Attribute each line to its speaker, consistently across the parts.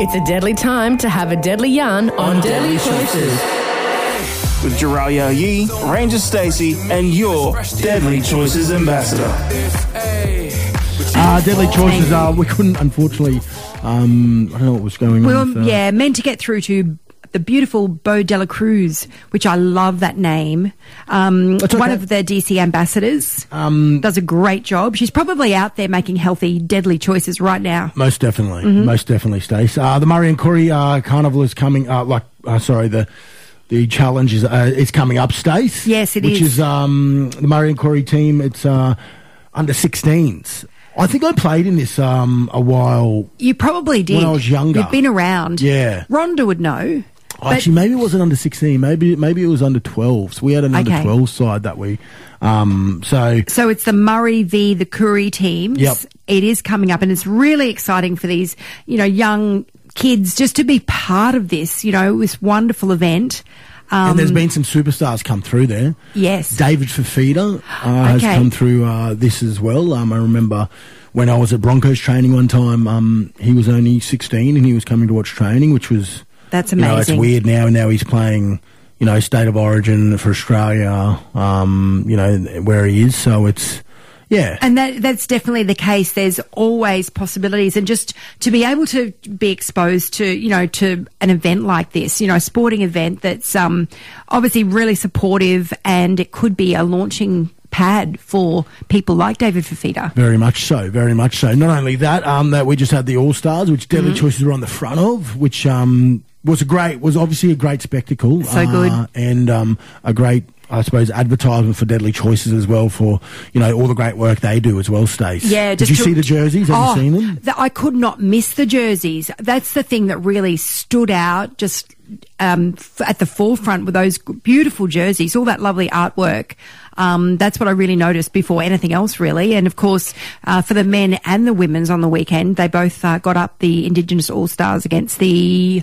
Speaker 1: It's a deadly time to have a deadly yarn on, Deadly Choices.
Speaker 2: With Jeralia Yee, Ranger Stacy, and your Deadly Choices ambassador.
Speaker 3: Uh, deadly choices are. We couldn't, unfortunately. Um, I don't know what was going
Speaker 4: We
Speaker 3: on.
Speaker 4: were,
Speaker 3: with, uh,
Speaker 4: yeah, meant to get through to the beautiful Bo Dela Cruz, which I love that name. Um,
Speaker 3: That's
Speaker 4: One of the DC ambassadors
Speaker 3: Um,
Speaker 4: does a great job. She's probably out there making healthy, deadly choices right now.
Speaker 3: Most definitely,
Speaker 4: Mm-hmm.
Speaker 3: most definitely, Stace. Uh, the Murri and Koori uh, Carnival is coming. Uh, like, uh, sorry, the the challenge is uh, it's coming up, Stace.
Speaker 4: Yes, it
Speaker 3: which
Speaker 4: is.
Speaker 3: is um, the Murri and Koori team. It's uh, under 16s. I think I played in this um, a while.
Speaker 4: You probably did.
Speaker 3: When I was younger.
Speaker 4: You've been around.
Speaker 3: Yeah.
Speaker 4: Rhonda would know. But-
Speaker 3: Actually, maybe it wasn't under 16. Maybe maybe it was under 12. So we had an under 12 side that we. Um, so
Speaker 4: So it's the Murri v the Koori teams.
Speaker 3: Yep.
Speaker 4: It is coming up and it's really exciting for these, you know, young kids just to be part of this, you know, this wonderful event. Um,
Speaker 3: and there's been some superstars come through there.
Speaker 4: Yes.
Speaker 3: David Fifita uh, has come through uh, this as well. Um, I remember when I was at Broncos training one time, um, he was only 16 and he was coming to watch training, which was
Speaker 4: That's
Speaker 3: You know, it's weird now. Now he's playing, you know, state of origin for Australia. Um, you know where he is. So it's yeah.
Speaker 4: And that that's definitely the case. There's always possibilities, and just to be able to be exposed to, you know, to an event like this, you know, a sporting event that's um, obviously really supportive, and it could be a launching pad for people like David Fifita.
Speaker 3: Very much so, very much so. Not only that, um, that we just had the All Stars, which Deadly
Speaker 4: Mm-hmm.
Speaker 3: Choices were on the front of, which um, was a great, was obviously a great spectacle.
Speaker 4: So
Speaker 3: uh,
Speaker 4: good.
Speaker 3: and um, a great, I suppose, advertisement for Deadly Choices as well for you know all the great work they do as well. Stace.
Speaker 4: Yeah,
Speaker 3: Did you see the jerseys? Have
Speaker 4: Oh,
Speaker 3: you seen them?
Speaker 4: th- I could not miss the jerseys. That's the thing that really stood out. Just um, f- at the forefront with those beautiful jerseys, all that lovely artwork. Um, that's what I really noticed before anything else, really. And of course, uh, for the men and the women's on the weekend, they both uh, got up the Indigenous All Stars against the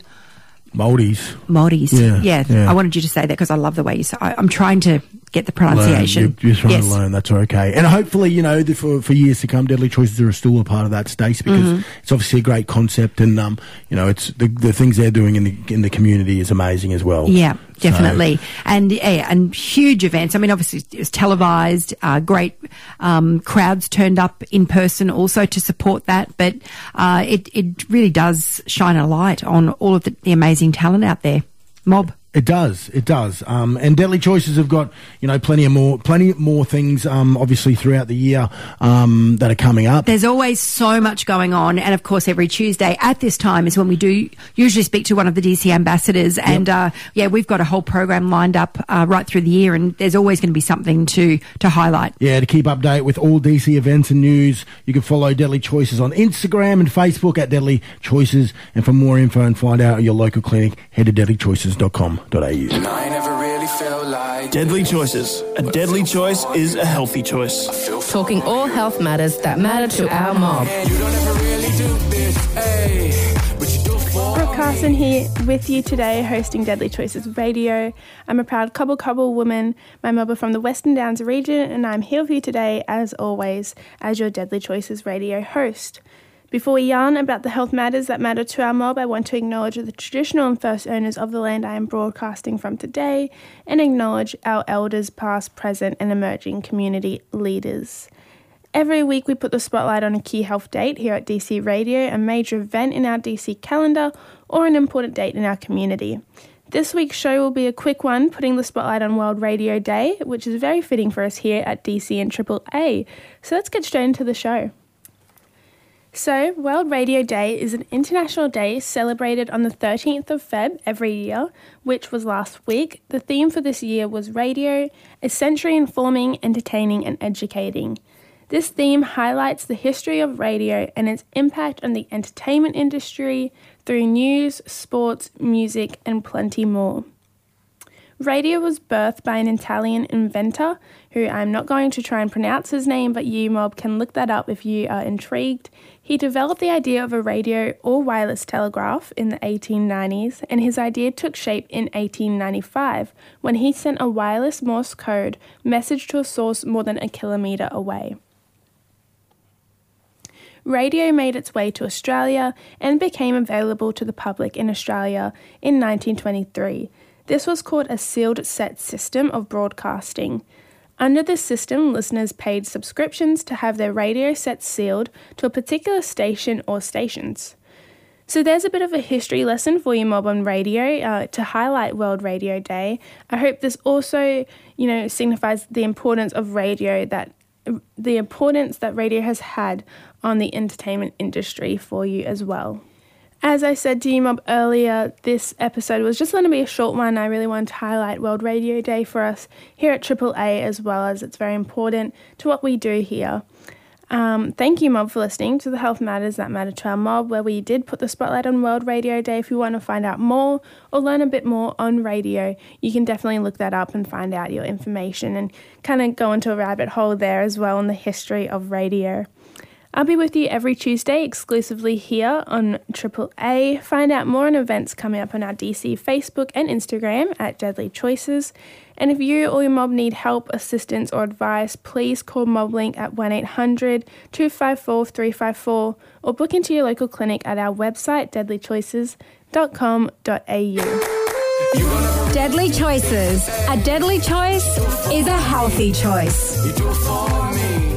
Speaker 3: Maldives.
Speaker 4: Māoris.
Speaker 3: Yeah,
Speaker 4: yeah,
Speaker 3: yeah.
Speaker 4: I wanted you to say that because I love the way you say. I, I'm trying to get the
Speaker 3: Learn.
Speaker 4: pronunciation.
Speaker 3: You're, you're trying
Speaker 4: yes.
Speaker 3: to learn. That's okay. And hopefully, you know, the, for for years to come, Deadly Choices are still a part of that Stace because
Speaker 4: Mm-hmm.
Speaker 3: it's obviously a great concept, and um, you know, it's the the things they're doing in the in the community is amazing as well.
Speaker 4: Yeah,
Speaker 3: So-
Speaker 4: definitely, and yeah, and huge events. I mean, obviously it was televised. Uh, great um, crowds turned up in person also to support that. But uh, it it really does shine a light on all of the, the amazing talent out there. Mob.
Speaker 3: It does. It does. Um, and Deadly Choices have got you know plenty of more plenty more things um, obviously throughout the year um, that are coming up.
Speaker 4: There's always so much going on, and of course, every Tuesday at this time is when we do usually speak to one of the DC ambassadors. And uh, yeah, we've got a whole program lined up uh, right through the year, and there's always going to be something to to highlight.
Speaker 3: Yeah, to keep update with all DC events and news, you can follow Deadly Choices on Instagram and Facebook at Deadly Choices. And for more info and find out at your local clinic, head to deadlychoices.com.au.
Speaker 2: Deadly choices. A deadly choice is a healthy choice.
Speaker 1: Talking all health matters that matter to our mob.
Speaker 5: Brooke Carson here with you today, hosting Deadly Choices Radio. I'm a proud Cobble Cobble woman. My mob are from the Western Downs region, and I'm here for you today, as always, as your Deadly Choices Radio host. Before we yarn about the health matters that matter to our mob, I want to acknowledge the traditional and first owners of the land I am broadcasting from today and acknowledge our elders, past, present, and emerging community leaders. Every week, we put the spotlight on a key health date here at DC Radio, a major event in our DC calendar, or an important date in our community. This week's show will be a quick one, putting the spotlight on World Radio Day, which is very fitting for us here at DC and AAA. So let's get straight into the show. So, World Radio Day is an international day celebrated on the 13th of Feb every year, which was last week. The theme for this year was Radio, a century informing, entertaining, and educating. This theme highlights the history of radio and its impact on the entertainment industry through news, sports, music, and plenty more. Radio was birthed by an Italian inventor who I'm not going to try and pronounce his name, but you, mob, can look that up if you are intrigued. He developed the idea of a radio or wireless telegraph in the 1890s, and his idea took shape in 1895 when he sent a wireless Morse code message to a source more than a kilometre away. radio made its way to Australia and became available to the public in Australia in 1923. This was called a sealed set system of broadcasting. Under this system, listeners paid subscriptions to have their radio sets sealed to a particular station or stations. So there's a bit of a history lesson for you, Mob on Radio, uh, to highlight World Radio Day. I hope this also, you know, signifies the importance of radio that the importance that radio has had on the entertainment industry for you as well. As I said to you, Mob, earlier, this episode was just going to be a short one. I really wanted to highlight World Radio Day for us here at AAA, as well as it's very important to what we do here. Um, thank you, Mob, for listening to the Health Matters That Matter to Our Mob, where we did put the spotlight on World Radio Day. If you want to find out more or learn a bit more on radio, you can definitely look that up and find out your information and kind of go into a rabbit hole there as well in the history of radio. I'll be with you every Tuesday exclusively here on Triple A. Find out more on events coming up on our DC Facebook and Instagram at Deadly Choices. And if you or your mob need help, assistance, or advice, please call MobLink at 1 800 254 354 or book into your local clinic at our website deadlychoices.com.au.
Speaker 6: Deadly Choices. A deadly choice is a healthy choice.